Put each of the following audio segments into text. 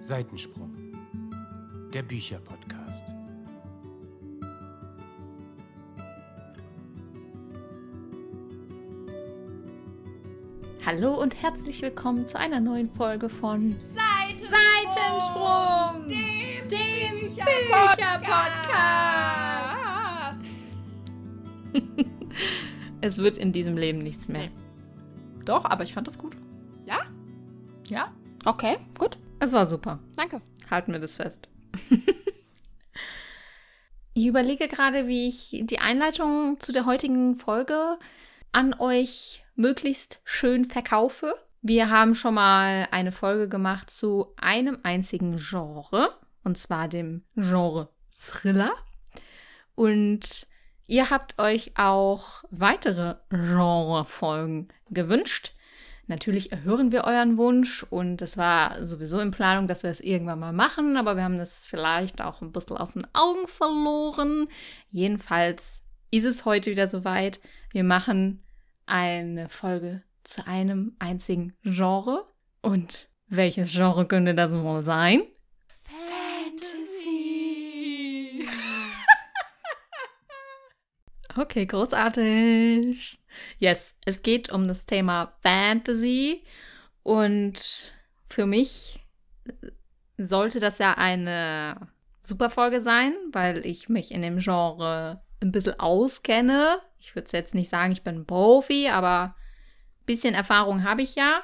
Seitensprung, der Bücherpodcast. Hallo und herzlich willkommen zu einer neuen Folge von Seitensprung, dem, dem Bücherpodcast. es wird in diesem Leben nichts mehr. Nee. Doch, aber ich fand das gut. Ja? Ja? Okay. Es war super. Danke. Halten wir das fest. ich überlege gerade, wie ich die Einleitung zu der heutigen Folge an euch möglichst schön verkaufe. Wir haben schon mal eine Folge gemacht zu einem einzigen Genre, und zwar dem Genre Thriller. Und ihr habt euch auch weitere Genre-Folgen gewünscht. Natürlich erhören wir euren Wunsch und es war sowieso in Planung, dass wir es irgendwann mal machen, aber wir haben das vielleicht auch ein bisschen aus den Augen verloren. Jedenfalls ist es heute wieder soweit. Wir machen eine Folge zu einem einzigen Genre. Und welches Genre könnte das wohl sein? Fantasy. Okay, großartig. Yes, es geht um das Thema Fantasy und für mich sollte das ja eine super Folge sein, weil ich mich in dem Genre ein bisschen auskenne. Ich würde jetzt nicht sagen, ich bin Profi, aber ein bisschen Erfahrung habe ich ja.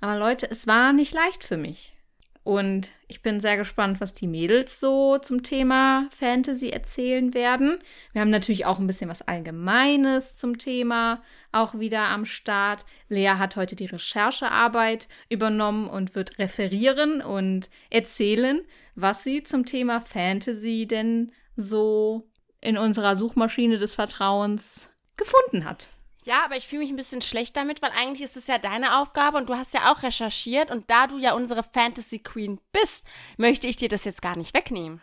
Aber Leute, es war nicht leicht für mich. Und ich bin sehr gespannt, was die Mädels so zum Thema Fantasy erzählen werden. Wir haben natürlich auch ein bisschen was Allgemeines zum Thema auch wieder am Start. Lea hat heute die Recherchearbeit übernommen und wird referieren und erzählen, was sie zum Thema Fantasy denn so in unserer Suchmaschine des Vertrauens gefunden hat. Ja, aber ich fühle mich ein bisschen schlecht damit, weil eigentlich ist es ja deine Aufgabe und du hast ja auch recherchiert und da du ja unsere Fantasy Queen bist, möchte ich dir das jetzt gar nicht wegnehmen.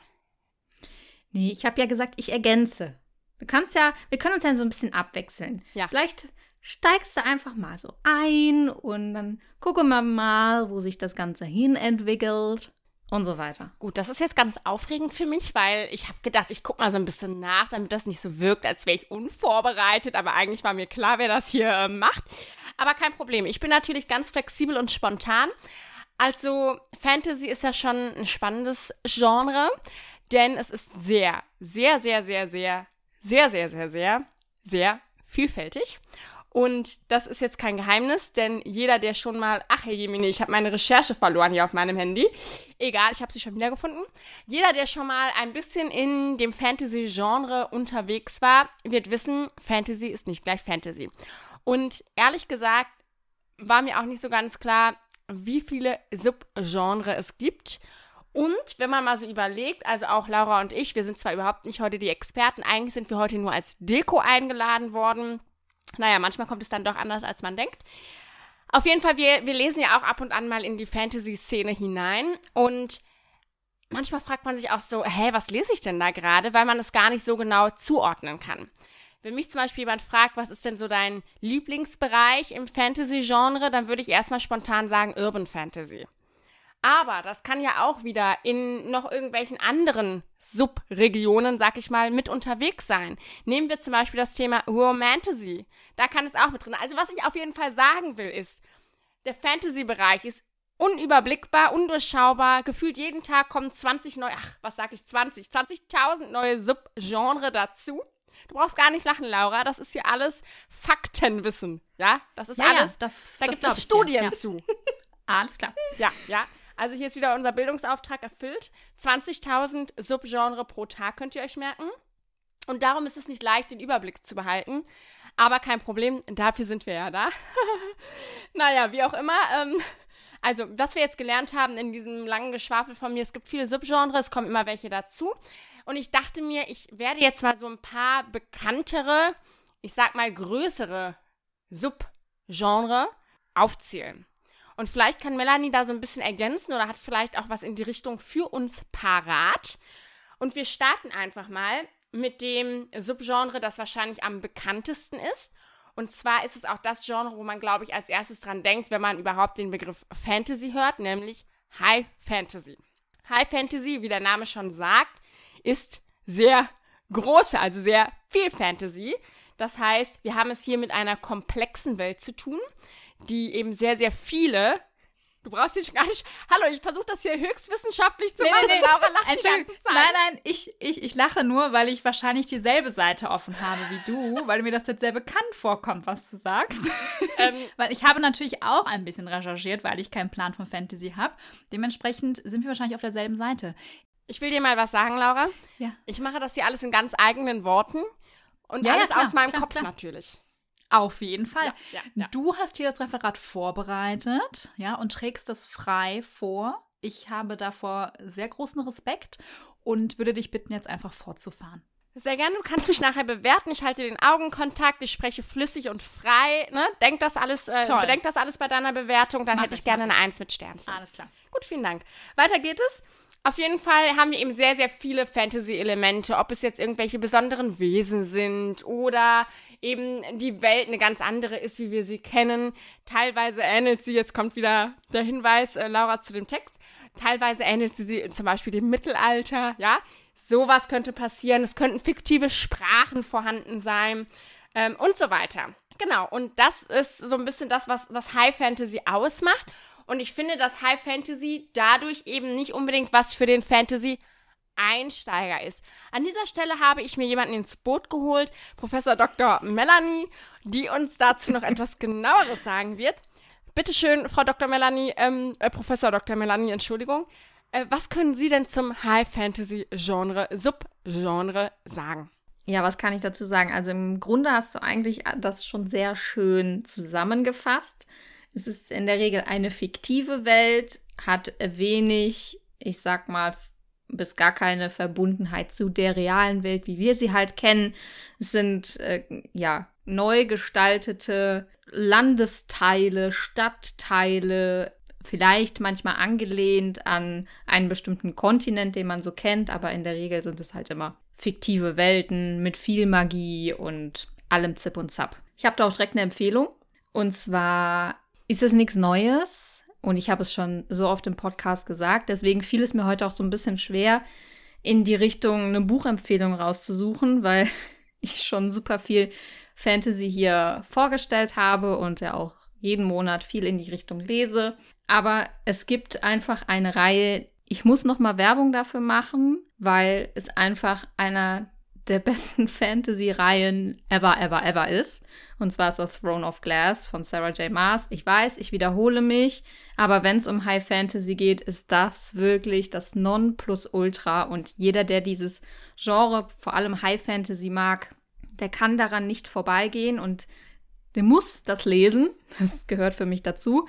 Nee, ich habe ja gesagt, ich ergänze. Du kannst ja, wir können uns ja so ein bisschen abwechseln. Ja. Vielleicht steigst du einfach mal so ein und dann gucken wir mal, wo sich das Ganze hin entwickelt und so weiter. Gut, das ist jetzt ganz aufregend für mich, weil ich habe gedacht, ich gucke mal so ein bisschen nach, damit das nicht so wirkt, als wäre ich unvorbereitet. Aber eigentlich war mir klar, wer das hier äh, macht. Aber kein Problem. Ich bin natürlich ganz flexibel und spontan. Also Fantasy ist ja schon ein spannendes Genre, denn es ist sehr, sehr, sehr, sehr, sehr, sehr, sehr, sehr, sehr, sehr vielfältig. Und das ist jetzt kein Geheimnis, denn jeder, der schon mal, ach Herr Jemini, ich habe meine Recherche verloren hier auf meinem Handy. Egal, ich habe sie schon wieder gefunden. Jeder, der schon mal ein bisschen in dem Fantasy-Genre unterwegs war, wird wissen, Fantasy ist nicht gleich Fantasy. Und ehrlich gesagt, war mir auch nicht so ganz klar, wie viele Subgenre es gibt. Und wenn man mal so überlegt, also auch Laura und ich, wir sind zwar überhaupt nicht heute die Experten, eigentlich sind wir heute nur als Deko eingeladen worden. Naja, manchmal kommt es dann doch anders, als man denkt. Auf jeden Fall, wir, wir lesen ja auch ab und an mal in die Fantasy-Szene hinein und manchmal fragt man sich auch so, hä, was lese ich denn da gerade, weil man es gar nicht so genau zuordnen kann. Wenn mich zum Beispiel jemand fragt, was ist denn so dein Lieblingsbereich im Fantasy-Genre, dann würde ich erstmal spontan sagen Urban Fantasy. Aber das kann ja auch wieder in noch irgendwelchen anderen Subregionen, sag ich mal, mit unterwegs sein. Nehmen wir zum Beispiel das Thema Romantasy. Da kann es auch mit drin. Also was ich auf jeden Fall sagen will, ist, der Fantasy-Bereich ist unüberblickbar, undurchschaubar. Gefühlt jeden Tag kommen 20 neue, ach, was sag ich, 20, 20.000 neue Subgenre dazu. Du brauchst gar nicht lachen, Laura. Das ist hier alles Faktenwissen. Ja, das ist Ja, ja, alles. das- da das gibt es Studien ja. zu. Alles klar. Ja, ja. Also hier ist wieder unser Bildungsauftrag erfüllt. 20.000 Subgenre pro Tag könnt ihr euch merken. Und darum ist es nicht leicht, den Überblick zu behalten. Aber kein Problem, dafür sind wir ja da. naja, wie auch immer. Ähm, also, was wir jetzt gelernt haben in diesem langen Geschwafel von mir, es gibt viele Subgenres, es kommen immer welche dazu. Und ich dachte mir, ich werde jetzt mal so ein paar bekanntere, ich sag mal größere Subgenre aufzählen. Und vielleicht kann Melanie da so ein bisschen ergänzen oder hat vielleicht auch was in die Richtung für uns parat. Und wir starten einfach mal mit dem Subgenre, das wahrscheinlich am bekanntesten ist. Und zwar ist es auch das Genre, wo man, glaube ich, als erstes dran denkt, wenn man überhaupt den Begriff Fantasy hört, nämlich High Fantasy. High Fantasy, wie der Name schon sagt, ist sehr große, also sehr viel Fantasy. Das heißt, wir haben es hier mit einer komplexen Welt zu tun, die eben sehr, sehr viele Du brauchst dich gar nicht. Hallo, ich versuche das hier höchstwissenschaftlich zu nee, machen. Nee, nee. Laura lacht die ganze Zeit. Nein, nein, ich, ich, ich lache nur, weil ich wahrscheinlich dieselbe Seite offen habe wie du, weil mir das jetzt sehr bekannt vorkommt, was du sagst. Ähm, weil ich habe natürlich auch ein bisschen recherchiert, weil ich keinen Plan von Fantasy habe. Dementsprechend sind wir wahrscheinlich auf derselben Seite. Ich will dir mal was sagen, Laura. Ja. Ich mache das hier alles in ganz eigenen Worten und ja, alles ja, klar, aus meinem klar, Kopf klar. natürlich. Auf jeden Fall. Ja, ja, ja. Du hast hier das Referat vorbereitet, ja, und trägst das frei vor. Ich habe davor sehr großen Respekt und würde dich bitten, jetzt einfach fortzufahren. Sehr gerne. Du kannst mich nachher bewerten. Ich halte den Augenkontakt. Ich spreche flüssig und frei. Ne? Denk das alles, äh, bedenk das alles bei deiner Bewertung. Dann Mach hätte ich gerne eine Eins mit Sternchen. Alles klar. Gut, vielen Dank. Weiter geht es. Auf jeden Fall haben wir eben sehr, sehr viele Fantasy-Elemente, ob es jetzt irgendwelche besonderen Wesen sind oder eben die Welt eine ganz andere ist, wie wir sie kennen. Teilweise ähnelt sie, jetzt kommt wieder der Hinweis, äh, Laura, zu dem Text, teilweise ähnelt sie zum Beispiel dem Mittelalter, ja. Sowas könnte passieren. Es könnten fiktive Sprachen vorhanden sein ähm, und so weiter. Genau, und das ist so ein bisschen das, was, was High Fantasy ausmacht. Und ich finde, dass High Fantasy dadurch eben nicht unbedingt was für den Fantasy Einsteiger ist. An dieser Stelle habe ich mir jemanden ins Boot geholt, Professor Dr. Melanie, die uns dazu noch etwas genaueres sagen wird. Bitte schön, Frau Dr. Melanie, ähm, äh, Professor Dr. Melanie, Entschuldigung. Äh, was können Sie denn zum High Fantasy Genre, Subgenre sagen? Ja, was kann ich dazu sagen? Also im Grunde hast du eigentlich das schon sehr schön zusammengefasst. Es ist in der Regel eine fiktive Welt, hat wenig, ich sag mal, bis gar keine Verbundenheit zu der realen Welt, wie wir sie halt kennen. Es sind äh, ja neu gestaltete Landesteile, Stadtteile, vielleicht manchmal angelehnt an einen bestimmten Kontinent, den man so kennt, aber in der Regel sind es halt immer fiktive Welten mit viel Magie und allem Zip und Zap. Ich habe da auch direkt eine Empfehlung. Und zwar ist es nichts Neues und ich habe es schon so oft im Podcast gesagt. Deswegen fiel es mir heute auch so ein bisschen schwer, in die Richtung eine Buchempfehlung rauszusuchen, weil ich schon super viel Fantasy hier vorgestellt habe und ja auch jeden Monat viel in die Richtung lese. Aber es gibt einfach eine Reihe, ich muss noch mal Werbung dafür machen, weil es einfach einer der besten Fantasy-Reihen ever, ever, ever ist. Und zwar ist das Throne of Glass von Sarah J. Maas. Ich weiß, ich wiederhole mich, aber wenn es um High Fantasy geht, ist das wirklich das Nonplusultra. Und jeder, der dieses Genre, vor allem High Fantasy mag, der kann daran nicht vorbeigehen und der muss das lesen. Das gehört für mich dazu.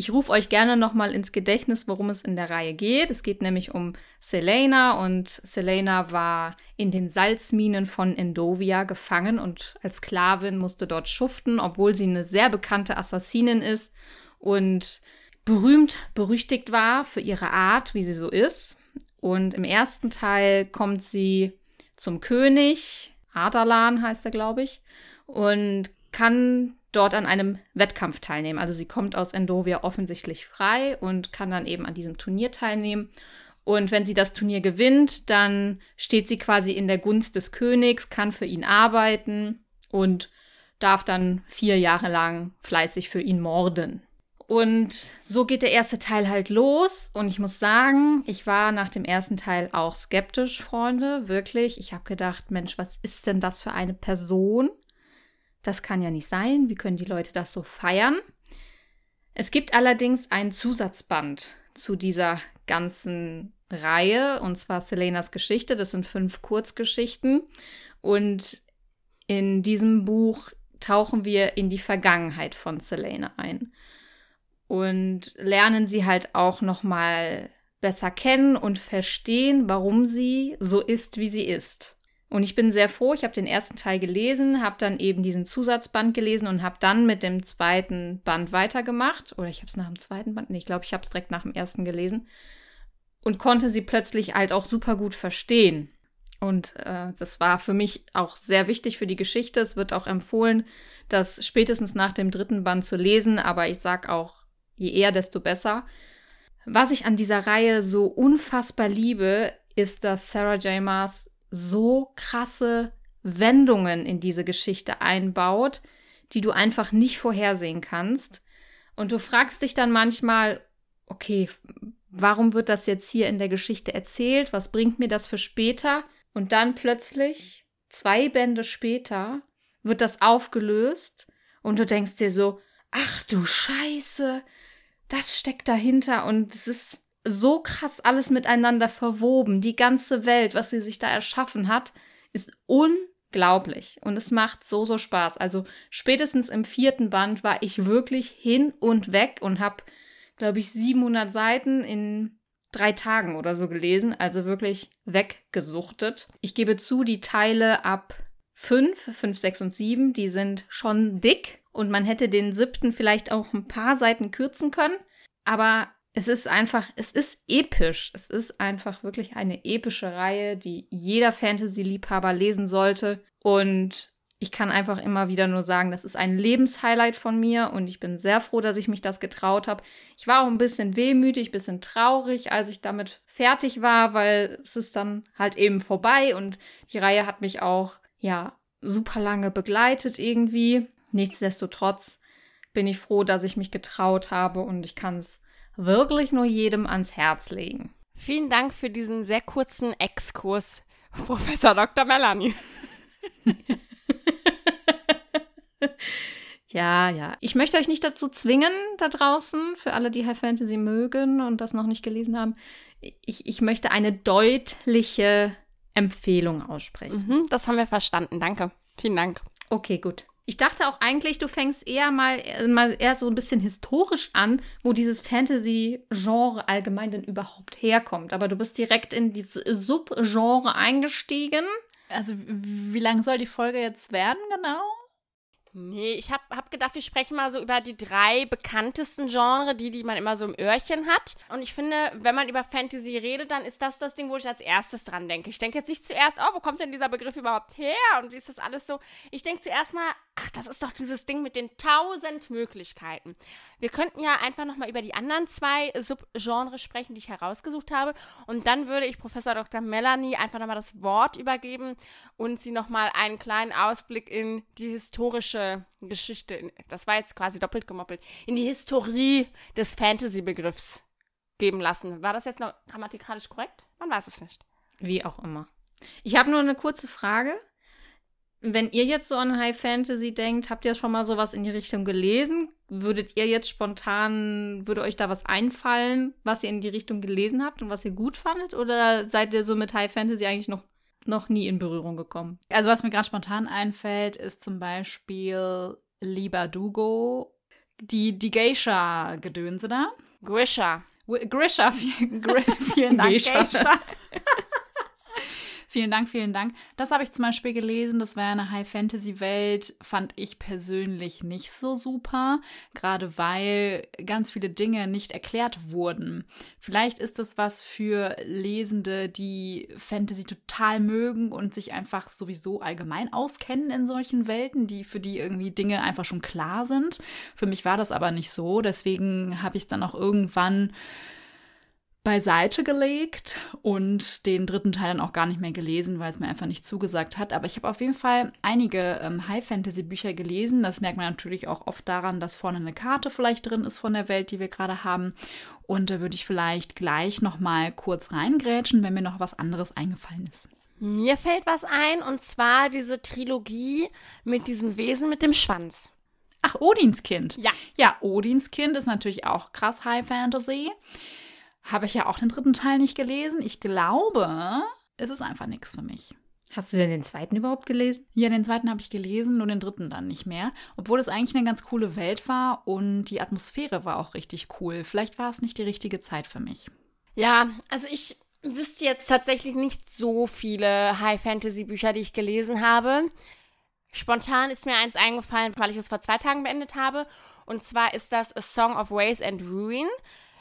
Ich rufe euch gerne nochmal ins Gedächtnis, worum es in der Reihe geht. Es geht nämlich um Selena und Selena war in den Salzminen von Endovia gefangen und als Sklavin musste dort schuften, obwohl sie eine sehr bekannte Assassinin ist und berühmt, berüchtigt war für ihre Art, wie sie so ist. Und im ersten Teil kommt sie zum König, Adalan heißt er, glaube ich, und kann dort an einem Wettkampf teilnehmen. Also sie kommt aus Endovia offensichtlich frei und kann dann eben an diesem Turnier teilnehmen. Und wenn sie das Turnier gewinnt, dann steht sie quasi in der Gunst des Königs, kann für ihn arbeiten und darf dann vier Jahre lang fleißig für ihn morden. Und so geht der erste Teil halt los. Und ich muss sagen, ich war nach dem ersten Teil auch skeptisch, Freunde. Wirklich. Ich habe gedacht, Mensch, was ist denn das für eine Person? Das kann ja nicht sein. Wie können die Leute das so feiern? Es gibt allerdings ein Zusatzband zu dieser ganzen Reihe, und zwar Selenas Geschichte. Das sind fünf Kurzgeschichten. Und in diesem Buch tauchen wir in die Vergangenheit von Selena ein und lernen sie halt auch noch mal besser kennen und verstehen, warum sie so ist, wie sie ist. Und ich bin sehr froh, ich habe den ersten Teil gelesen, habe dann eben diesen Zusatzband gelesen und habe dann mit dem zweiten Band weitergemacht. Oder ich habe es nach dem zweiten Band, nee, ich glaube, ich habe es direkt nach dem ersten gelesen. Und konnte sie plötzlich halt auch super gut verstehen. Und äh, das war für mich auch sehr wichtig für die Geschichte. Es wird auch empfohlen, das spätestens nach dem dritten Band zu lesen. Aber ich sage auch, je eher, desto besser. Was ich an dieser Reihe so unfassbar liebe, ist, dass Sarah J. Maas so krasse Wendungen in diese Geschichte einbaut, die du einfach nicht vorhersehen kannst. Und du fragst dich dann manchmal, okay, warum wird das jetzt hier in der Geschichte erzählt? Was bringt mir das für später? Und dann plötzlich, zwei Bände später, wird das aufgelöst und du denkst dir so, ach du Scheiße, das steckt dahinter und es ist so krass alles miteinander verwoben. Die ganze Welt, was sie sich da erschaffen hat, ist unglaublich und es macht so, so Spaß. Also spätestens im vierten Band war ich wirklich hin und weg und habe, glaube ich, 700 Seiten in drei Tagen oder so gelesen, also wirklich weggesuchtet. Ich gebe zu, die Teile ab 5, 5, 6 und 7, die sind schon dick und man hätte den siebten vielleicht auch ein paar Seiten kürzen können. Aber es ist einfach, es ist episch. Es ist einfach wirklich eine epische Reihe, die jeder Fantasy-Liebhaber lesen sollte. Und ich kann einfach immer wieder nur sagen, das ist ein Lebenshighlight von mir und ich bin sehr froh, dass ich mich das getraut habe. Ich war auch ein bisschen wehmütig, ein bisschen traurig, als ich damit fertig war, weil es ist dann halt eben vorbei und die Reihe hat mich auch, ja, super lange begleitet irgendwie. Nichtsdestotrotz bin ich froh, dass ich mich getraut habe und ich kann es wirklich nur jedem ans Herz legen. Vielen Dank für diesen sehr kurzen Exkurs, Professor Dr. Melanie. Ja, ja. Ich möchte euch nicht dazu zwingen, da draußen, für alle, die High Fantasy mögen und das noch nicht gelesen haben. Ich, ich möchte eine deutliche Empfehlung aussprechen. Mhm, das haben wir verstanden. Danke. Vielen Dank. Okay, gut. Ich dachte auch eigentlich, du fängst eher mal, äh, mal eher so ein bisschen historisch an, wo dieses Fantasy-Genre allgemein denn überhaupt herkommt. Aber du bist direkt in dieses Subgenre eingestiegen. Also, wie lang soll die Folge jetzt werden, genau? Nee, ich hab, hab gedacht, wir sprechen mal so über die drei bekanntesten Genres, die, die man immer so im Öhrchen hat. Und ich finde, wenn man über Fantasy redet, dann ist das das Ding, wo ich als erstes dran denke. Ich denke jetzt nicht zuerst, oh, wo kommt denn dieser Begriff überhaupt her und wie ist das alles so? Ich denke zuerst mal, ach, das ist doch dieses Ding mit den tausend Möglichkeiten. Wir könnten ja einfach nochmal über die anderen zwei Subgenres sprechen, die ich herausgesucht habe. Und dann würde ich Professor Dr. Melanie einfach nochmal das Wort übergeben und sie nochmal einen kleinen Ausblick in die historische Geschichte, das war jetzt quasi doppelt gemoppelt, in die Historie des Fantasy-Begriffs geben lassen. War das jetzt noch grammatikalisch korrekt? Man weiß es nicht. Wie auch immer. Ich habe nur eine kurze Frage. Wenn ihr jetzt so an High Fantasy denkt, habt ihr schon mal sowas in die Richtung gelesen? Würdet ihr jetzt spontan, würde euch da was einfallen, was ihr in die Richtung gelesen habt und was ihr gut fandet? Oder seid ihr so mit High Fantasy eigentlich noch, noch nie in Berührung gekommen? Also, was mir gerade spontan einfällt, ist zum Beispiel Libadugo, die, die Geisha-Gedönse da. Grisha. Grisha, vielen, vielen Dank, Geisha. Vielen Dank, vielen Dank. Das habe ich zum Beispiel gelesen. Das war eine High-Fantasy-Welt. Fand ich persönlich nicht so super. Gerade weil ganz viele Dinge nicht erklärt wurden. Vielleicht ist das was für Lesende, die Fantasy total mögen und sich einfach sowieso allgemein auskennen in solchen Welten, die für die irgendwie Dinge einfach schon klar sind. Für mich war das aber nicht so. Deswegen habe ich es dann auch irgendwann beiseite gelegt und den dritten Teil dann auch gar nicht mehr gelesen, weil es mir einfach nicht zugesagt hat. Aber ich habe auf jeden Fall einige ähm, High-Fantasy-Bücher gelesen. Das merkt man natürlich auch oft daran, dass vorne eine Karte vielleicht drin ist von der Welt, die wir gerade haben. Und da würde ich vielleicht gleich noch mal kurz reingrätschen, wenn mir noch was anderes eingefallen ist. Mir fällt was ein, und zwar diese Trilogie mit diesem Wesen mit dem Schwanz. Ach, Odinskind. Ja. Ja, Odinskind ist natürlich auch krass High Fantasy. Habe ich ja auch den dritten Teil nicht gelesen. Ich glaube, es ist einfach nichts für mich. Hast du denn den zweiten überhaupt gelesen? Ja, den zweiten habe ich gelesen, nur den dritten dann nicht mehr. Obwohl es eigentlich eine ganz coole Welt war und die Atmosphäre war auch richtig cool. Vielleicht war es nicht die richtige Zeit für mich. Ja, also ich wüsste jetzt tatsächlich nicht so viele High-Fantasy-Bücher, die ich gelesen habe. Spontan ist mir eins eingefallen, weil ich es vor zwei Tagen beendet habe. Und zwar ist das A Song of Ways and Ruin.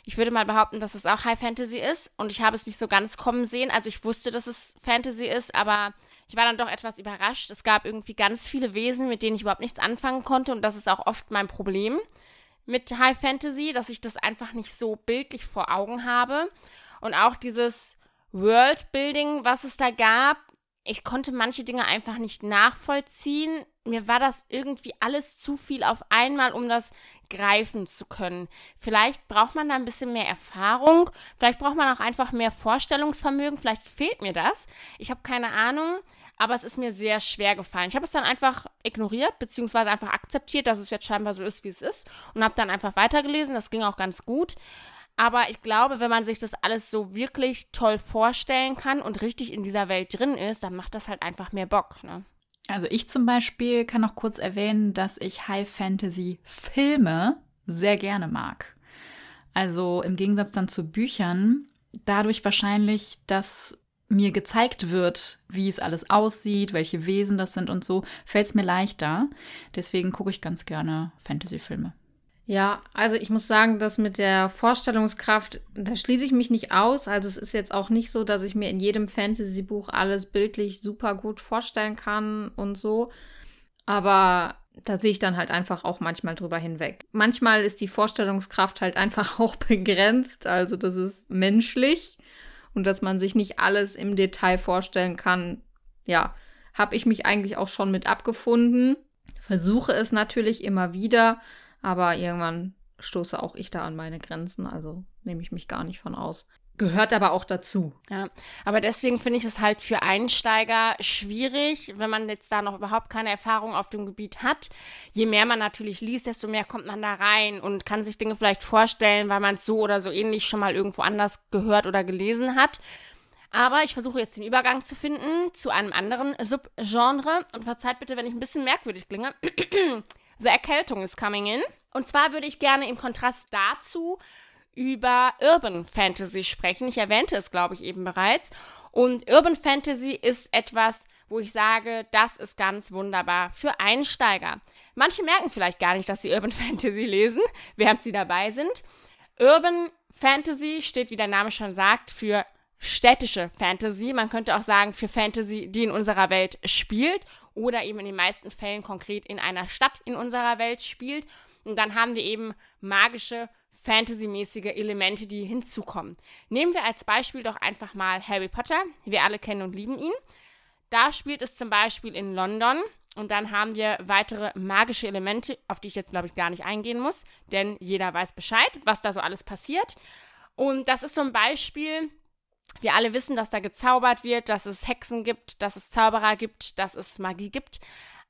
Ich würde mal behaupten, dass es auch High Fantasy ist und ich habe es nicht so ganz kommen sehen. Also ich wusste, dass es Fantasy ist, aber ich war dann doch etwas überrascht. Es gab irgendwie ganz viele Wesen, mit denen ich überhaupt nichts anfangen konnte und das ist auch oft mein Problem. mit High Fantasy, dass ich das einfach nicht so bildlich vor Augen habe. Und auch dieses Worldbuilding, was es da gab, ich konnte manche Dinge einfach nicht nachvollziehen. Mir war das irgendwie alles zu viel auf einmal, um das greifen zu können. Vielleicht braucht man da ein bisschen mehr Erfahrung, vielleicht braucht man auch einfach mehr Vorstellungsvermögen, vielleicht fehlt mir das. Ich habe keine Ahnung, aber es ist mir sehr schwer gefallen. Ich habe es dann einfach ignoriert, beziehungsweise einfach akzeptiert, dass es jetzt scheinbar so ist, wie es ist und habe dann einfach weitergelesen. Das ging auch ganz gut. Aber ich glaube, wenn man sich das alles so wirklich toll vorstellen kann und richtig in dieser Welt drin ist, dann macht das halt einfach mehr Bock. Ne? Also ich zum Beispiel kann noch kurz erwähnen, dass ich High Fantasy Filme sehr gerne mag. Also im Gegensatz dann zu Büchern, dadurch wahrscheinlich, dass mir gezeigt wird, wie es alles aussieht, welche Wesen das sind und so, fällt es mir leichter. Deswegen gucke ich ganz gerne Fantasy-Filme. Ja, also ich muss sagen, dass mit der Vorstellungskraft, da schließe ich mich nicht aus. Also es ist jetzt auch nicht so, dass ich mir in jedem Fantasy-Buch alles bildlich super gut vorstellen kann und so. Aber da sehe ich dann halt einfach auch manchmal drüber hinweg. Manchmal ist die Vorstellungskraft halt einfach auch begrenzt. Also das ist menschlich und dass man sich nicht alles im Detail vorstellen kann. Ja, habe ich mich eigentlich auch schon mit abgefunden. Versuche es natürlich immer wieder aber irgendwann stoße auch ich da an meine Grenzen, also nehme ich mich gar nicht von aus. Gehört aber auch dazu. Ja, aber deswegen finde ich es halt für Einsteiger schwierig, wenn man jetzt da noch überhaupt keine Erfahrung auf dem Gebiet hat. Je mehr man natürlich liest, desto mehr kommt man da rein und kann sich Dinge vielleicht vorstellen, weil man es so oder so ähnlich schon mal irgendwo anders gehört oder gelesen hat. Aber ich versuche jetzt den Übergang zu finden zu einem anderen Subgenre und verzeiht bitte, wenn ich ein bisschen merkwürdig klinge. The Erkältung is coming in. Und zwar würde ich gerne im Kontrast dazu über Urban Fantasy sprechen. Ich erwähnte es, glaube ich, eben bereits. Und Urban Fantasy ist etwas, wo ich sage, das ist ganz wunderbar für Einsteiger. Manche merken vielleicht gar nicht, dass sie Urban Fantasy lesen, während sie dabei sind. Urban Fantasy steht, wie der Name schon sagt, für städtische Fantasy. Man könnte auch sagen, für Fantasy, die in unserer Welt spielt oder eben in den meisten Fällen konkret in einer Stadt in unserer Welt spielt. Und dann haben wir eben magische, fantasymäßige Elemente, die hinzukommen. Nehmen wir als Beispiel doch einfach mal Harry Potter. Wir alle kennen und lieben ihn. Da spielt es zum Beispiel in London. Und dann haben wir weitere magische Elemente, auf die ich jetzt, glaube ich, gar nicht eingehen muss, denn jeder weiß Bescheid, was da so alles passiert. Und das ist so ein Beispiel, wir alle wissen, dass da gezaubert wird, dass es Hexen gibt, dass es Zauberer gibt, dass es Magie gibt.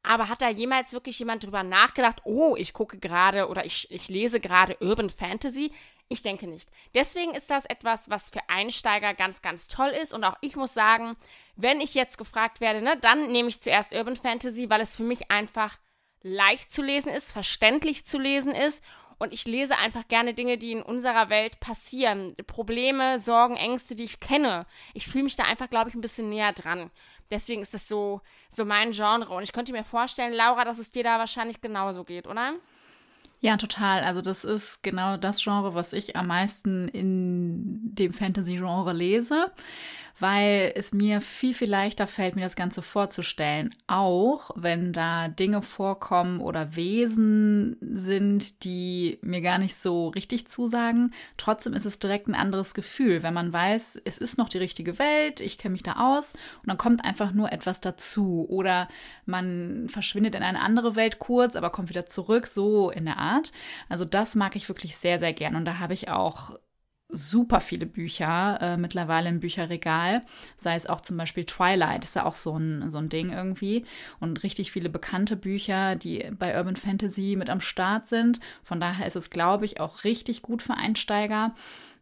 Aber hat da jemals wirklich jemand drüber nachgedacht, oh, ich gucke gerade oder ich, ich lese gerade Urban Fantasy? Ich denke nicht. Deswegen ist das etwas, was für Einsteiger ganz, ganz toll ist. Und auch ich muss sagen, wenn ich jetzt gefragt werde, ne, dann nehme ich zuerst Urban Fantasy, weil es für mich einfach leicht zu lesen ist, verständlich zu lesen ist und ich lese einfach gerne Dinge, die in unserer Welt passieren. Probleme, Sorgen, Ängste, die ich kenne. Ich fühle mich da einfach, glaube ich, ein bisschen näher dran. Deswegen ist das so, so mein Genre. Und ich könnte mir vorstellen, Laura, dass es dir da wahrscheinlich genauso geht, oder? Ja, total. Also das ist genau das Genre, was ich am meisten in dem Fantasy-Genre lese weil es mir viel, viel leichter fällt, mir das Ganze vorzustellen. Auch wenn da Dinge vorkommen oder Wesen sind, die mir gar nicht so richtig zusagen. Trotzdem ist es direkt ein anderes Gefühl, wenn man weiß, es ist noch die richtige Welt, ich kenne mich da aus und dann kommt einfach nur etwas dazu. Oder man verschwindet in eine andere Welt kurz, aber kommt wieder zurück, so in der Art. Also das mag ich wirklich sehr, sehr gern. Und da habe ich auch super viele Bücher äh, mittlerweile im Bücherregal, sei es auch zum Beispiel Twilight, ist ja auch so ein, so ein Ding irgendwie und richtig viele bekannte Bücher, die bei Urban Fantasy mit am Start sind. Von daher ist es, glaube ich, auch richtig gut für Einsteiger,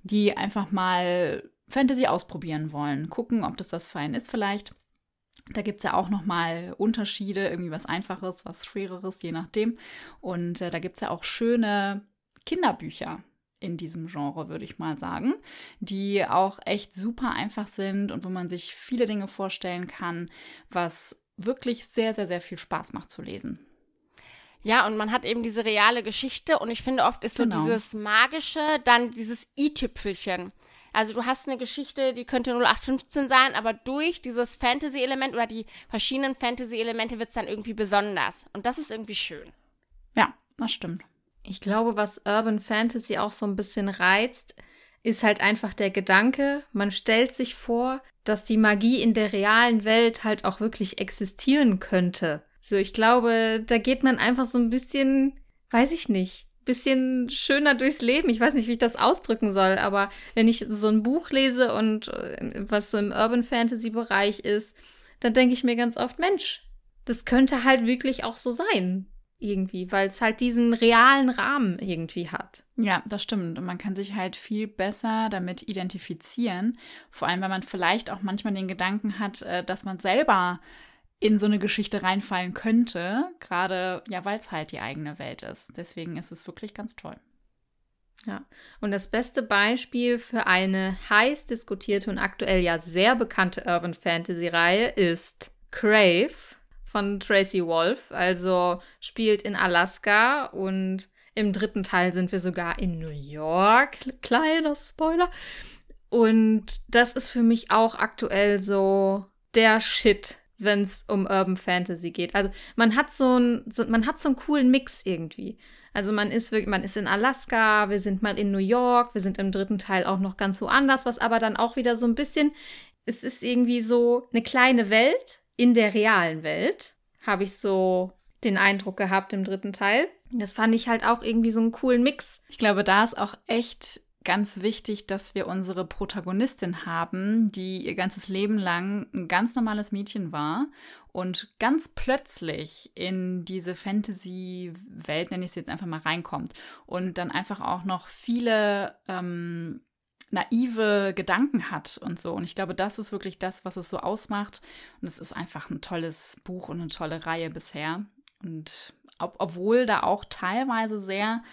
die einfach mal Fantasy ausprobieren wollen, gucken, ob das das für einen ist vielleicht. Da gibt es ja auch nochmal Unterschiede, irgendwie was Einfaches, was Schwereres, je nachdem. Und äh, da gibt es ja auch schöne Kinderbücher, in diesem Genre, würde ich mal sagen, die auch echt super einfach sind und wo man sich viele Dinge vorstellen kann, was wirklich sehr, sehr, sehr viel Spaß macht zu lesen. Ja, und man hat eben diese reale Geschichte und ich finde oft ist genau. so dieses magische, dann dieses i-Tüpfelchen. Also du hast eine Geschichte, die könnte 0815 sein, aber durch dieses Fantasy-Element oder die verschiedenen Fantasy-Elemente wird es dann irgendwie besonders. Und das ist irgendwie schön. Ja, das stimmt. Ich glaube, was Urban Fantasy auch so ein bisschen reizt, ist halt einfach der Gedanke, man stellt sich vor, dass die Magie in der realen Welt halt auch wirklich existieren könnte. So, ich glaube, da geht man einfach so ein bisschen, weiß ich nicht, bisschen schöner durchs Leben. Ich weiß nicht, wie ich das ausdrücken soll, aber wenn ich so ein Buch lese und äh, was so im Urban Fantasy Bereich ist, dann denke ich mir ganz oft, Mensch, das könnte halt wirklich auch so sein irgendwie, weil es halt diesen realen Rahmen irgendwie hat. Ja, das stimmt. Und man kann sich halt viel besser damit identifizieren. Vor allem, wenn man vielleicht auch manchmal den Gedanken hat, äh, dass man selber in so eine Geschichte reinfallen könnte, gerade ja, weil es halt die eigene Welt ist. Deswegen ist es wirklich ganz toll. Ja, und das beste Beispiel für eine heiß diskutierte und aktuell ja sehr bekannte Urban Fantasy Reihe ist Crave von Tracy Wolf, also spielt in Alaska und im dritten Teil sind wir sogar in New York. Kleiner Spoiler. Und das ist für mich auch aktuell so der Shit, wenn es um Urban Fantasy geht. Also man hat so ein, so, man hat so einen coolen Mix irgendwie. Also man ist wirklich, man ist in Alaska, wir sind mal in New York, wir sind im dritten Teil auch noch ganz woanders, was aber dann auch wieder so ein bisschen, es ist irgendwie so eine kleine Welt, in der realen Welt, habe ich so den Eindruck gehabt im dritten Teil. Das fand ich halt auch irgendwie so einen coolen Mix. Ich glaube, da ist auch echt ganz wichtig, dass wir unsere Protagonistin haben, die ihr ganzes Leben lang ein ganz normales Mädchen war und ganz plötzlich in diese Fantasy-Welt, nenne ich es jetzt einfach mal, reinkommt und dann einfach auch noch viele ähm, naive Gedanken hat und so. Und ich glaube, das ist wirklich das, was es so ausmacht. Und es ist einfach ein tolles Buch und eine tolle Reihe bisher. Und ob, obwohl da auch teilweise sehr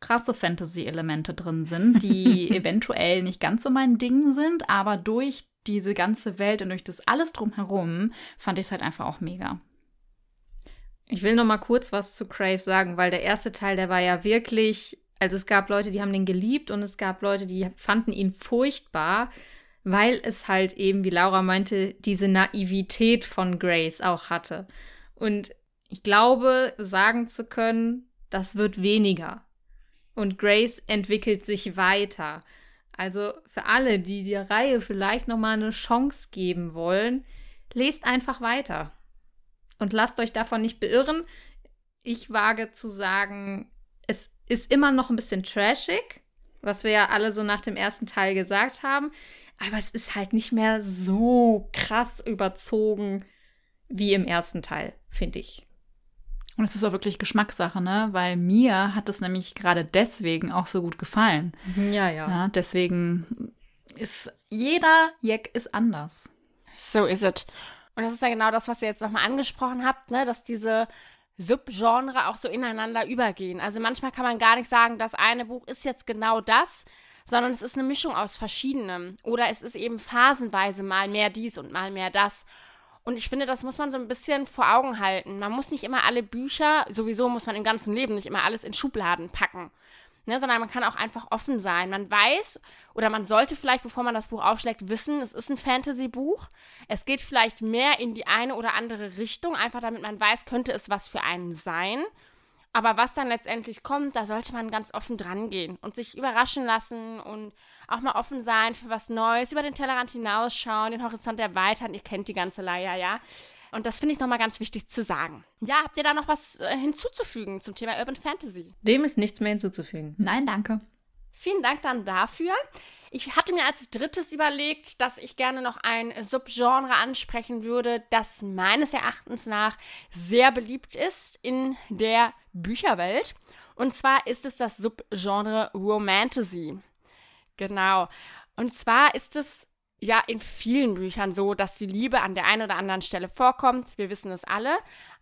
krasse Fantasy-Elemente drin sind, die eventuell nicht ganz so mein Ding sind, aber durch diese ganze Welt und durch das alles drumherum fand ich es halt einfach auch mega. Ich will noch mal kurz was zu Crave sagen, weil der erste Teil, der war ja wirklich also es gab Leute, die haben den geliebt und es gab Leute, die fanden ihn furchtbar, weil es halt eben, wie Laura meinte, diese Naivität von Grace auch hatte. Und ich glaube, sagen zu können, das wird weniger. Und Grace entwickelt sich weiter. Also für alle, die der Reihe vielleicht noch mal eine Chance geben wollen, lest einfach weiter und lasst euch davon nicht beirren. Ich wage zu sagen, ist immer noch ein bisschen trashig, was wir ja alle so nach dem ersten Teil gesagt haben. Aber es ist halt nicht mehr so krass überzogen wie im ersten Teil, finde ich. Und es ist auch wirklich Geschmackssache, ne? Weil mir hat es nämlich gerade deswegen auch so gut gefallen. Mhm, ja, ja. ja deswegen ist jeder Jack ist anders. So ist es. Und das ist ja genau das, was ihr jetzt nochmal angesprochen habt, ne? Dass diese Subgenre auch so ineinander übergehen. Also manchmal kann man gar nicht sagen, das eine Buch ist jetzt genau das, sondern es ist eine Mischung aus verschiedenem. Oder es ist eben phasenweise mal mehr dies und mal mehr das. Und ich finde, das muss man so ein bisschen vor Augen halten. Man muss nicht immer alle Bücher, sowieso muss man im ganzen Leben nicht immer alles in Schubladen packen ne, sondern man kann auch einfach offen sein. Man weiß oder man sollte vielleicht, bevor man das Buch aufschlägt, wissen, es ist ein Fantasy-Buch. Es geht vielleicht mehr in die eine oder andere Richtung, einfach damit man weiß, könnte es was für einen sein. Aber was dann letztendlich kommt, da sollte man ganz offen dran gehen und sich überraschen lassen und auch mal offen sein für was Neues, über den Tellerrand hinausschauen, den Horizont erweitern. Ihr kennt die ganze Leier, ja. Und das finde ich nochmal ganz wichtig zu sagen. Ja, habt ihr da noch was äh, hinzuzufügen zum Thema Urban Fantasy? Dem ist nichts mehr hinzuzufügen. Nein, danke. Vielen Dank dann dafür. Ich hatte mir als drittes überlegt, dass ich gerne noch ein Subgenre ansprechen würde, das meines Erachtens nach sehr beliebt ist in der Bücherwelt. Und zwar ist es das Subgenre Romantasy. Genau. Und zwar ist es ja in vielen Büchern so, dass die Liebe an der einen oder anderen Stelle vorkommt. Wir wissen es alle.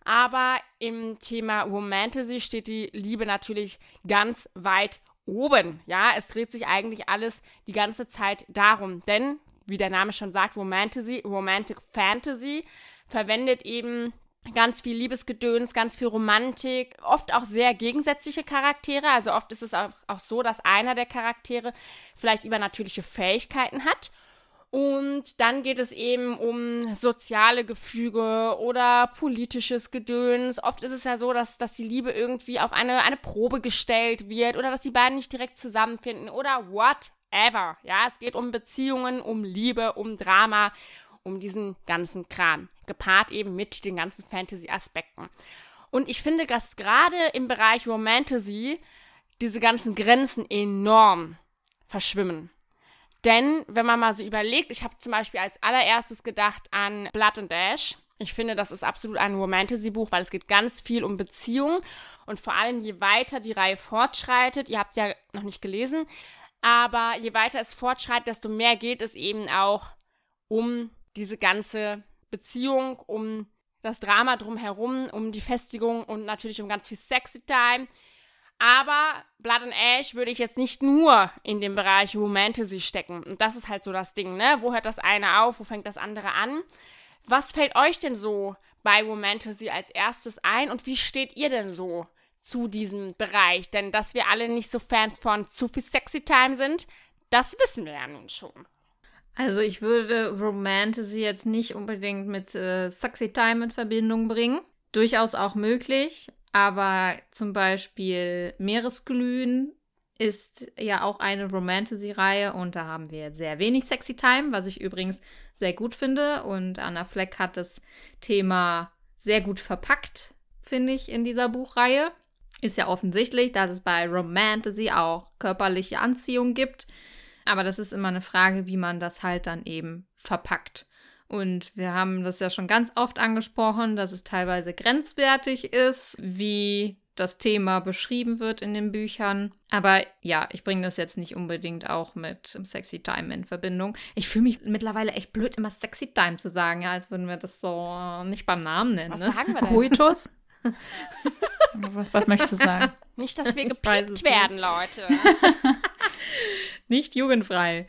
Aber im Thema Romantasy steht die Liebe natürlich ganz weit oben. Ja, es dreht sich eigentlich alles die ganze Zeit darum. Denn, wie der Name schon sagt, Romantasy, Romantic Fantasy verwendet eben ganz viel Liebesgedöns, ganz viel Romantik, oft auch sehr gegensätzliche Charaktere. Also oft ist es auch, auch so, dass einer der Charaktere vielleicht übernatürliche Fähigkeiten hat Und dann geht es eben um soziale Gefüge oder politisches Gedöns. Oft ist es ja so, dass, dass die Liebe irgendwie auf eine, eine Probe gestellt wird oder dass die beiden nicht direkt zusammenfinden oder whatever. Ja, es geht um Beziehungen, um Liebe, um Drama, um diesen ganzen Kram. Gepaart eben mit den ganzen Fantasy-Aspekten. Und ich finde, dass gerade im Bereich Romantasy diese ganzen Grenzen enorm verschwimmen. Denn wenn man mal so überlegt, ich habe zum Beispiel als allererstes gedacht an Blood and Ash. Ich finde, das ist absolut ein Romantasy-Buch, weil es geht ganz viel um Beziehungen und vor allem je weiter die Reihe fortschreitet, ihr habt ja noch nicht gelesen, aber je weiter es fortschreitet, desto mehr geht es eben auch um diese ganze Beziehung, um das Drama drumherum, um die Festigung und natürlich um ganz viel Sexy Time. Aber Blood and Ash würde ich jetzt nicht nur in dem Bereich Romantasy stecken. Und das ist halt so das Ding, ne? Wo hört das eine auf, wo fängt das andere an? Was fällt euch denn so bei Romantasy als erstes ein und wie steht ihr denn so zu diesem Bereich? Denn dass wir alle nicht so Fans von zu viel Sexy Time sind, das wissen wir ja nun schon. Also ich würde Romantasy jetzt nicht unbedingt mit äh, Sexy Time in Verbindung bringen. Durchaus auch möglich, aber zum Beispiel Meeresglühen ist ja auch eine Romantasy-Reihe und da haben wir sehr wenig Sexy Time, was ich übrigens sehr gut finde. Und Anna Fleck hat das Thema sehr gut verpackt, finde ich, in dieser Buchreihe. Ist ja offensichtlich, dass es bei Romantasy auch körperliche Anziehung gibt. Aber das ist immer eine Frage, wie man das halt dann eben verpackt. Und wir haben das ja schon ganz oft angesprochen, dass es teilweise grenzwertig ist, wie das Thema beschrieben wird in den Büchern. Aber ja, ich bringe das jetzt nicht unbedingt auch mit Sexy Time in Verbindung. Ich fühle mich mittlerweile echt blöd, immer Sexy Time zu sagen, ja, als würden wir das so nicht beim Namen nennen. Was ne? sagen wir denn? Coitus? was, was möchtest du sagen? Nicht, dass wir es werden, Leute. nicht jugendfrei.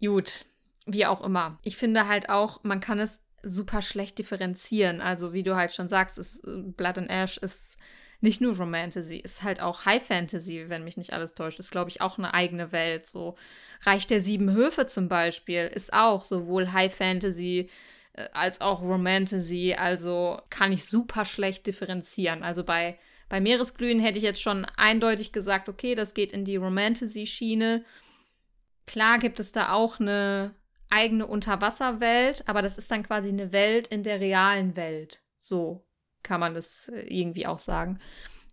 Gut, wie auch immer. Ich finde halt auch, man kann es super schlecht differenzieren. Also, wie du halt schon sagst, ist, äh, Blood and Ash ist nicht nur Romantasy, ist halt auch High Fantasy, wenn mich nicht alles täuscht. Ist, glaube ich, auch eine eigene Welt. So Reich der Sieben Höfe zum Beispiel ist auch sowohl High Fantasy äh, als auch Romantasy. Also kann ich super schlecht differenzieren. Also bei, bei Meeresglühen hätte ich jetzt schon eindeutig gesagt, okay, das geht in die Romantasy-Schiene. Klar gibt es da auch eine eigene Unterwasserwelt, aber das ist dann quasi eine Welt in der realen Welt. So kann man das äh, irgendwie auch sagen.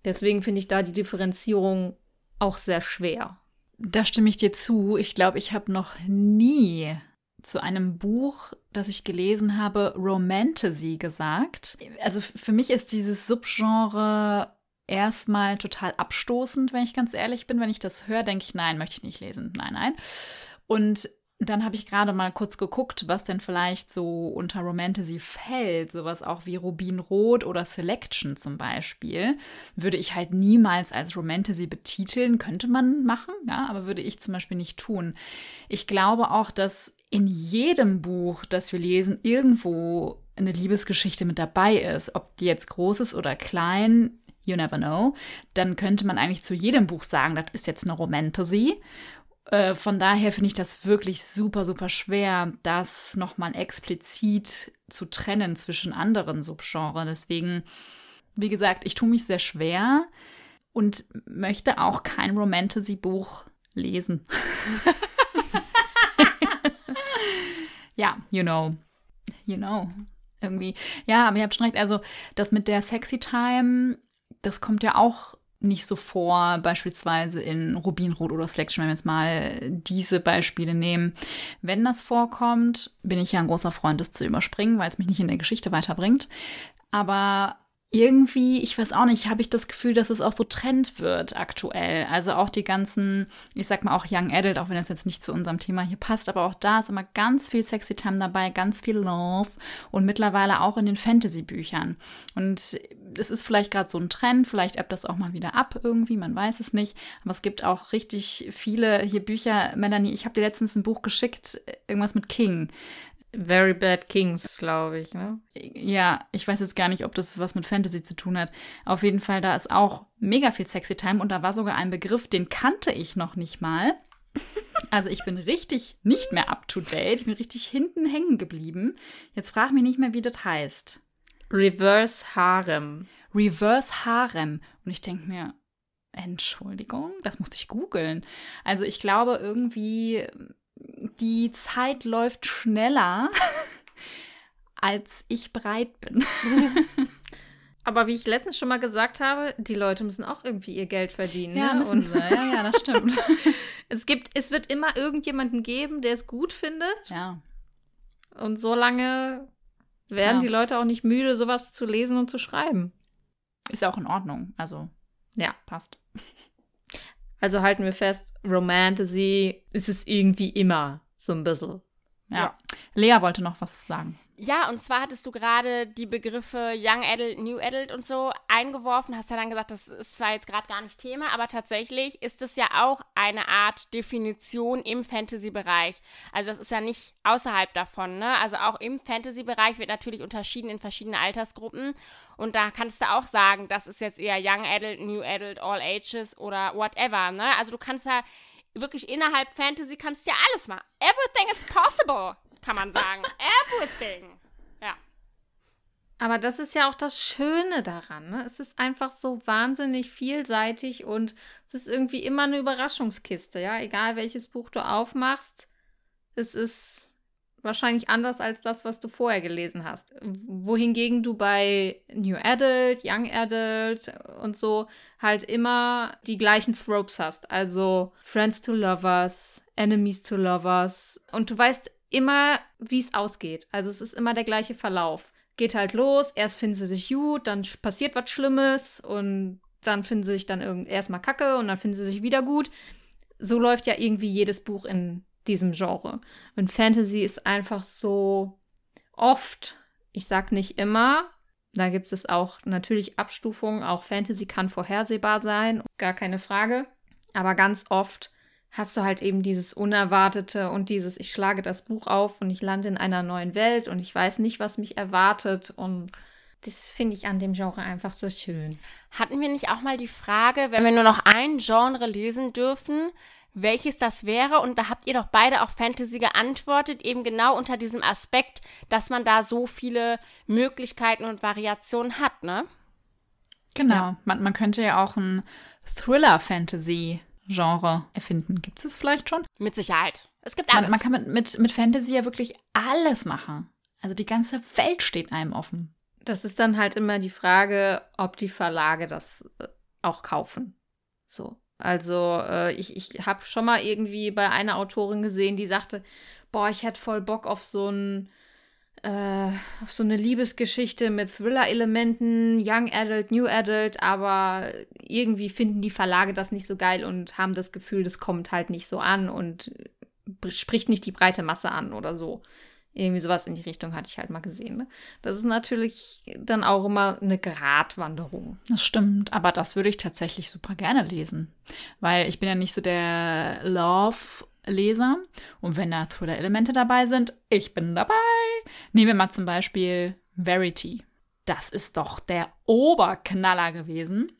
Deswegen finde ich da die Differenzierung auch sehr schwer. Da stimme ich dir zu. Ich glaube, ich habe noch nie zu einem Buch, das ich gelesen habe, Romantasy gesagt. Also für mich ist dieses Subgenre erstmal total abstoßend, wenn ich ganz ehrlich bin. Wenn ich das höre, denke ich, nein, möchte ich nicht lesen. Nein, nein. Und dann habe ich gerade mal kurz geguckt, was denn vielleicht so unter Romantasy fällt. Sowas auch wie Rubinrot oder Selection zum Beispiel. Würde ich halt niemals als Romantasy betiteln. Könnte man machen, ja, aber würde ich zum Beispiel nicht tun. Ich glaube auch, dass in jedem Buch, das wir lesen, irgendwo eine Liebesgeschichte mit dabei ist. Ob die jetzt groß ist oder klein, you never know. Dann könnte man eigentlich zu jedem Buch sagen, das ist jetzt eine Romantasy. Äh, von daher finde ich das wirklich super, super schwer, das nochmal explizit zu trennen zwischen anderen Subgenres. Deswegen, wie gesagt, ich tue mich sehr schwer und möchte auch kein Romantasy-Buch lesen. ja, you know. You know. Irgendwie. Ja, aber ihr habt schon recht. Also, das mit der Sexy Time, das kommt ja auch nicht so vor, beispielsweise in Rubinrot oder Selection, wenn wir jetzt mal diese Beispiele nehmen. Wenn das vorkommt, bin ich ja ein großer Freund, das zu überspringen, weil es mich nicht in der Geschichte weiterbringt. Aber irgendwie, ich weiß auch nicht, habe ich das Gefühl, dass es auch so Trend wird aktuell. Also auch die ganzen, ich sag mal auch Young Adult, auch wenn das jetzt nicht zu unserem Thema hier passt, aber auch da ist immer ganz viel Sexy Time dabei, ganz viel Love und mittlerweile auch in den Fantasy-Büchern. Und es ist vielleicht gerade so ein Trend, vielleicht ebbt das auch mal wieder ab irgendwie, man weiß es nicht. Aber es gibt auch richtig viele hier Bücher. Melanie, ich habe dir letztens ein Buch geschickt, irgendwas mit King. Very Bad Kings, glaube ich, ne? Ja, ich weiß jetzt gar nicht, ob das was mit Fantasy zu tun hat. Auf jeden Fall, da ist auch mega viel Sexy Time und da war sogar ein Begriff, den kannte ich noch nicht mal. Also ich bin richtig nicht mehr up to date. Ich bin richtig hinten hängen geblieben. Jetzt frag mich nicht mehr, wie das heißt. Reverse Harem. Reverse Harem. Und ich denke mir, Entschuldigung, das musste ich googeln. Also ich glaube irgendwie, die Zeit läuft schneller, als ich bereit bin. Aber wie ich letztens schon mal gesagt habe, die Leute müssen auch irgendwie ihr Geld verdienen. Ja, ne? müssen Und sie. Ja, ja, das stimmt. es gibt, es wird immer irgendjemanden geben, der es gut findet. ja. Und so lange werden Ja. die Leute auch nicht müde, sowas zu lesen und zu schreiben. Ist ja auch in Ordnung. Also, Ja. passt. Also halten wir fest, Romantasy ist es irgendwie immer so ein bisschen. Ja. Ja. Lea wollte noch was sagen. Ja, und zwar hattest du gerade die Begriffe Young Adult, New Adult und so eingeworfen, hast ja dann gesagt, das ist zwar jetzt gerade gar nicht Thema, aber tatsächlich ist es ja auch eine Art Definition im Fantasy-Bereich. Also das ist ja nicht außerhalb davon, ne? Also auch im Fantasy-Bereich wird natürlich unterschieden in verschiedene Altersgruppen und da kannst du auch sagen, das ist jetzt eher Young Adult, New Adult, All Ages oder whatever, ne? Also du kannst ja wirklich innerhalb Fantasy kannst ja alles machen. Everything is possible, kann man sagen. Everything. Ja. Aber das ist ja auch das Schöne daran. Ne? Es ist einfach so wahnsinnig vielseitig und es ist irgendwie immer eine Überraschungskiste. Ja, egal welches Buch du aufmachst, es ist wahrscheinlich anders als das, was du vorher gelesen hast. Wohingegen du bei New Adult, Young Adult und so halt immer die gleichen Tropes hast. Also Friends to Lovers, Enemies to Lovers. Und du weißt immer, wie es ausgeht. Also es ist immer der gleiche Verlauf. Geht halt los, erst finden sie sich gut, dann passiert was Schlimmes und dann finden sie sich dann erstmal kacke und dann finden sie sich wieder gut. So läuft ja irgendwie jedes Buch in diesem Genre. Und Fantasy ist einfach so oft, ich sag nicht immer, da gibt es auch natürlich Abstufungen, auch Fantasy kann vorhersehbar sein, gar keine Frage. Aber ganz oft hast du halt eben dieses Unerwartete und dieses, ich schlage das Buch auf und ich lande in einer neuen Welt und ich weiß nicht, was mich erwartet. Und das finde ich an dem Genre einfach so schön. Hatten wir nicht auch mal die Frage, wenn wir nur noch ein Genre lesen dürfen, welches das wäre? Und da habt ihr doch beide auch Fantasy geantwortet, eben genau unter diesem Aspekt, dass man da so viele Möglichkeiten und Variationen hat, ne? Genau. Man, man könnte ja auch ein Thriller-Fantasy-Genre erfinden. Gibt es vielleicht schon? Mit Sicherheit. Es gibt Man, alles. man kann mit, mit, mit Fantasy ja wirklich alles machen. Also die ganze Welt steht einem offen. Das ist dann halt immer die Frage, ob die Verlage das äh, auch kaufen. So. Also, äh, ich, ich habe schon mal irgendwie bei einer Autorin gesehen, die sagte, boah, ich hätte voll Bock auf so ein äh, auf so eine Liebesgeschichte mit Thriller-Elementen, Young Adult, New Adult, aber irgendwie finden die Verlage das nicht so geil und haben das Gefühl, das kommt halt nicht so an und spricht nicht die breite Masse an oder so. Irgendwie sowas in die Richtung hatte ich halt mal gesehen. Ne? Das ist natürlich dann auch immer eine Gratwanderung. Das stimmt, aber das würde ich tatsächlich super gerne lesen. Weil ich bin ja nicht so der Love-Leser. Und wenn da Thriller-Elemente dabei sind, ich bin dabei. Nehmen wir mal zum Beispiel Verity. Das ist doch der Oberknaller gewesen.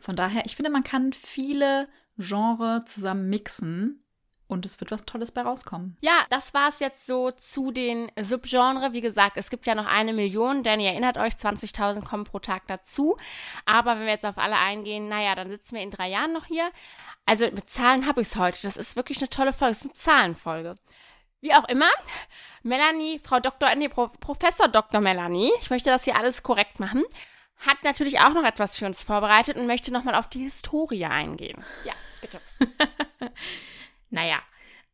Von daher, ich finde, man kann viele Genre zusammen mixen und es wird was Tolles bei rauskommen. Ja, das war es jetzt so zu den Subgenre. Wie gesagt, es gibt ja noch eine Million, denn ihr erinnert euch, 20.000 kommen pro Tag dazu. Aber wenn wir jetzt auf alle eingehen, naja, dann sitzen wir in drei Jahren noch hier. Also mit Zahlen habe ich es heute. Das ist wirklich eine tolle Folge. Es ist eine Zahlenfolge. Wie auch immer, Melanie, Frau Dr., nee, Pro, Professor Dr. Melanie, ich möchte das hier alles korrekt machen, hat natürlich auch noch etwas für uns vorbereitet und möchte nochmal auf die Historie eingehen. Ja, bitte. Naja,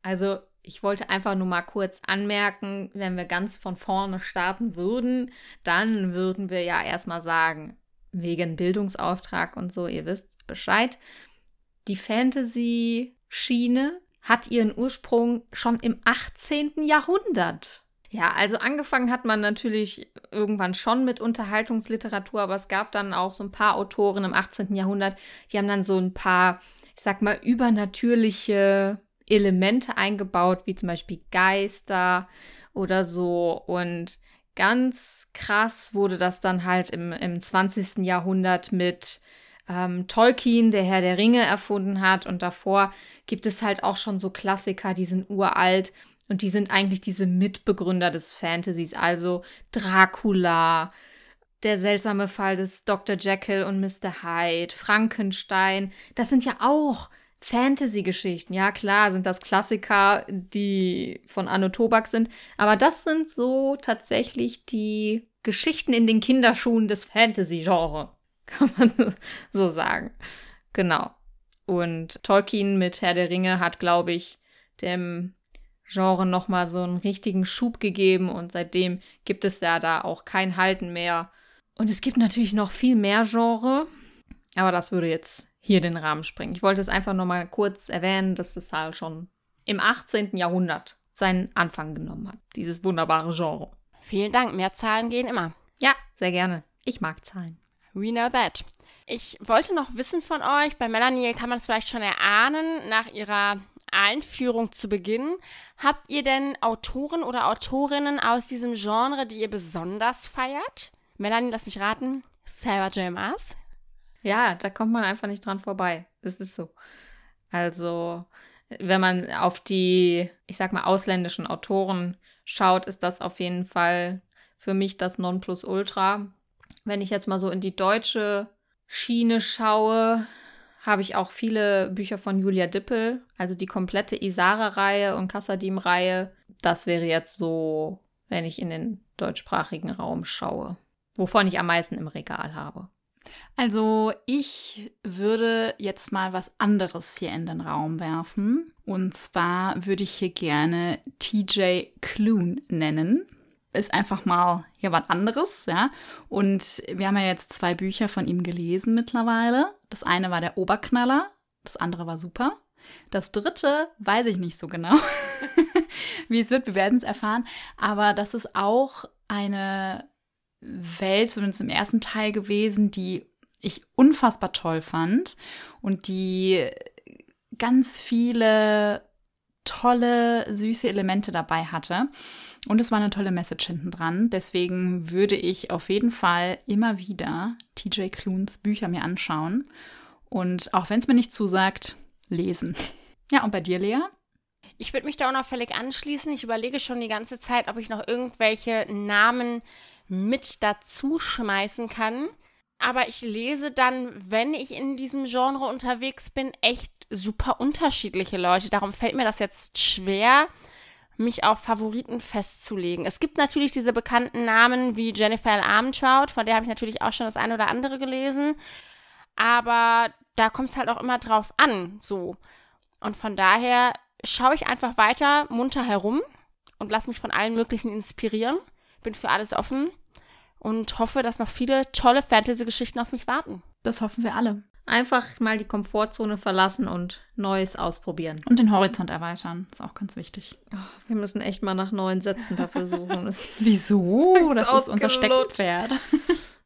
also ich wollte einfach nur mal kurz anmerken, wenn wir ganz von vorne starten würden, dann würden wir ja erstmal sagen, wegen Bildungsauftrag und so, ihr wisst Bescheid. Die Fantasy-Schiene hat ihren Ursprung schon im 18. Jahrhundert. Ja, also angefangen hat man natürlich irgendwann schon mit Unterhaltungsliteratur, aber es gab dann auch so ein paar Autoren im 18. Jahrhundert, die haben dann so ein paar, ich sag mal, übernatürliche Elemente eingebaut, wie zum Beispiel Geister oder so. Und ganz krass wurde das dann halt im, im 20. Jahrhundert mit ähm, Tolkien, der Herr der Ringe, erfunden hat. Und davor gibt es halt auch schon so Klassiker, die sind uralt. Und die sind eigentlich diese Mitbegründer des Fantasies, also Dracula, der seltsame Fall des Dr. Jekyll und Mr. Hyde, Frankenstein. Das sind ja auch Fantasy-Geschichten. Ja, klar, sind das Klassiker, die von Anno Tobak sind. Aber das sind so tatsächlich die Geschichten in den Kinderschuhen des Fantasy-Genre. Kann man so sagen. Genau. Und Tolkien mit Herr der Ringe hat, glaube ich, dem Genre nochmal so einen richtigen Schub gegeben und seitdem gibt es ja da auch kein Halten mehr. Und es gibt natürlich noch viel mehr Genre, aber das würde jetzt hier den Rahmen sprengen. Ich wollte es einfach nochmal kurz erwähnen, dass das halt schon im 18. Jahrhundert seinen Anfang genommen hat, dieses wunderbare Genre. Vielen Dank, mehr Zahlen gehen immer. Ja, sehr gerne. Ich mag Zahlen. We know that. Ich wollte noch wissen von euch, bei Melanie kann man es vielleicht schon erahnen, nach ihrer Einführung zu Beginn. Habt ihr denn Autoren oder Autorinnen aus diesem Genre, die ihr besonders feiert? Melanie, lass mich raten. Sarah J. Maas. Ja, da kommt man einfach nicht dran vorbei. Das ist so. Also, wenn man auf die, ich sag mal, ausländischen Autoren schaut, ist das auf jeden Fall für mich das Nonplusultra. Wenn ich jetzt mal so in die deutsche Schiene schaue, habe ich auch viele Bücher von Julia Dippel, also die komplette Isara-Reihe und Kassadim-Reihe. Das wäre jetzt so, wenn ich in den deutschsprachigen Raum schaue, wovon ich am meisten im Regal habe. Also ich würde jetzt mal was anderes hier in den Raum werfen. Und zwar würde ich hier gerne TJ Kloon nennen. Ist einfach mal hier was anderes, ja. Und wir haben ja jetzt zwei Bücher von ihm gelesen mittlerweile. Das eine war der Oberknaller, das andere war super. Das dritte weiß ich nicht so genau, wie es wird. Wir werden es erfahren. Aber das ist auch eine Welt, zumindest im ersten Teil gewesen, die ich unfassbar toll fand und die ganz viele tolle, süße Elemente dabei hatte. Und es war eine tolle Message hinten dran. Deswegen würde ich auf jeden Fall immer wieder TJ Kloons Bücher mir anschauen. Und auch wenn es mir nicht zusagt, lesen. Ja, und bei dir, Lea? Ich würde mich da unauffällig anschließen. Ich überlege schon die ganze Zeit, ob ich noch irgendwelche Namen mit dazu schmeißen kann. Aber ich lese dann, wenn ich in diesem Genre unterwegs bin, echt super unterschiedliche Leute. Darum fällt mir das jetzt schwer, mich auf Favoriten festzulegen. Es gibt natürlich diese bekannten Namen wie Jennifer L. Armentrout, von der habe ich natürlich auch schon das eine oder andere gelesen. Aber da kommt es halt auch immer drauf an, so. Und von daher schaue ich einfach weiter munter herum und lasse mich von allen möglichen inspirieren. Bin für alles offen und hoffe, dass noch viele tolle Fantasy-Geschichten auf mich warten. Das hoffen wir alle. Einfach mal die Komfortzone verlassen und Neues ausprobieren. Und den Horizont erweitern. Ist auch ganz wichtig. Oh, wir müssen echt mal nach neuen Sätzen dafür suchen. Wieso? Das ist unser Steckenpferd.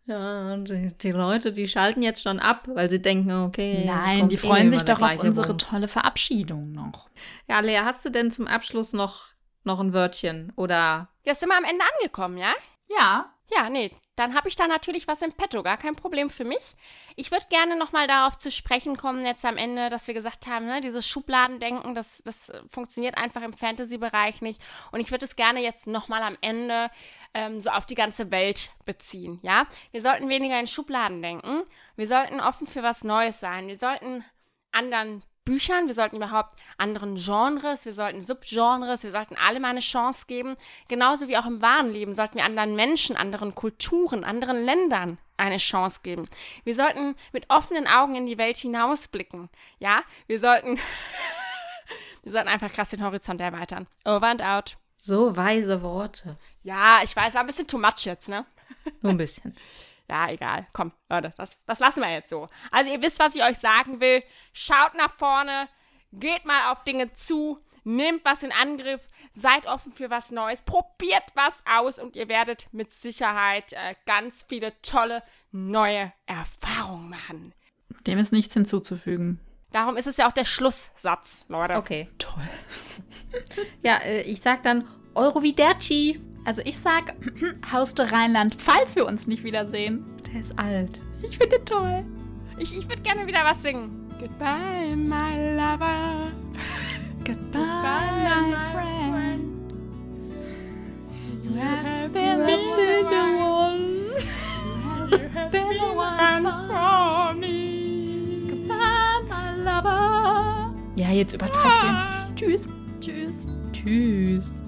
Ja, und die, die, Leute, die schalten jetzt schon ab, weil sie denken, okay. Nein, die freuen sich doch auf unsere Mund. tolle Verabschiedung noch. Ja, Lea, hast du denn zum Abschluss noch, noch ein Wörtchen? Oder. Ja, sind wir am Ende angekommen, ja? Ja. Ja, nee, dann habe ich da natürlich was im Petto, gar kein Problem für mich. Ich würde gerne nochmal darauf zu sprechen kommen, jetzt am Ende, dass wir gesagt haben, ne, dieses Schubladendenken, das, das funktioniert einfach im Fantasy-Bereich nicht. Und ich würde es gerne jetzt nochmal am Ende ähm, so auf die ganze Welt beziehen, ja? Wir sollten weniger in Schubladen denken. Wir sollten offen für was Neues sein. Wir sollten anderen Büchern, wir sollten überhaupt anderen Genres, wir sollten Subgenres, wir sollten allem eine Chance geben. Genauso wie auch im wahren Leben sollten wir anderen Menschen, anderen Kulturen, anderen Ländern eine Chance geben. Wir sollten mit offenen Augen in die Welt hinausblicken. Ja, wir sollten, wir sollten einfach krass den Horizont erweitern. Over and out. So weise Worte. Ja, ich weiß, ein bisschen too much jetzt, ne? Nur ein bisschen. Ja, egal. Komm, Leute, das, das lassen wir jetzt so. Also ihr wisst, was ich euch sagen will. Schaut nach vorne, geht mal auf Dinge zu, nehmt was in Angriff, seid offen für was Neues, probiert was aus und ihr werdet mit Sicherheit äh, ganz viele tolle neue Erfahrungen machen. Dem ist nichts hinzuzufügen. Darum ist es ja auch der Schlusssatz, Leute. Okay. Toll. ja, äh, ich sag dann Euroviderci. Also ich sag Haus der Rheinland, falls wir uns nicht wiedersehen. Der ist alt. Ich finde den toll. Ich, ich würde gerne wieder was singen. Goodbye, my lover. Goodbye, my friend. You have been the one. You have been the one for me. Goodbye, my lover. Ja, jetzt übertreib hier nicht. Tschüss. Tschüss. Tschüss.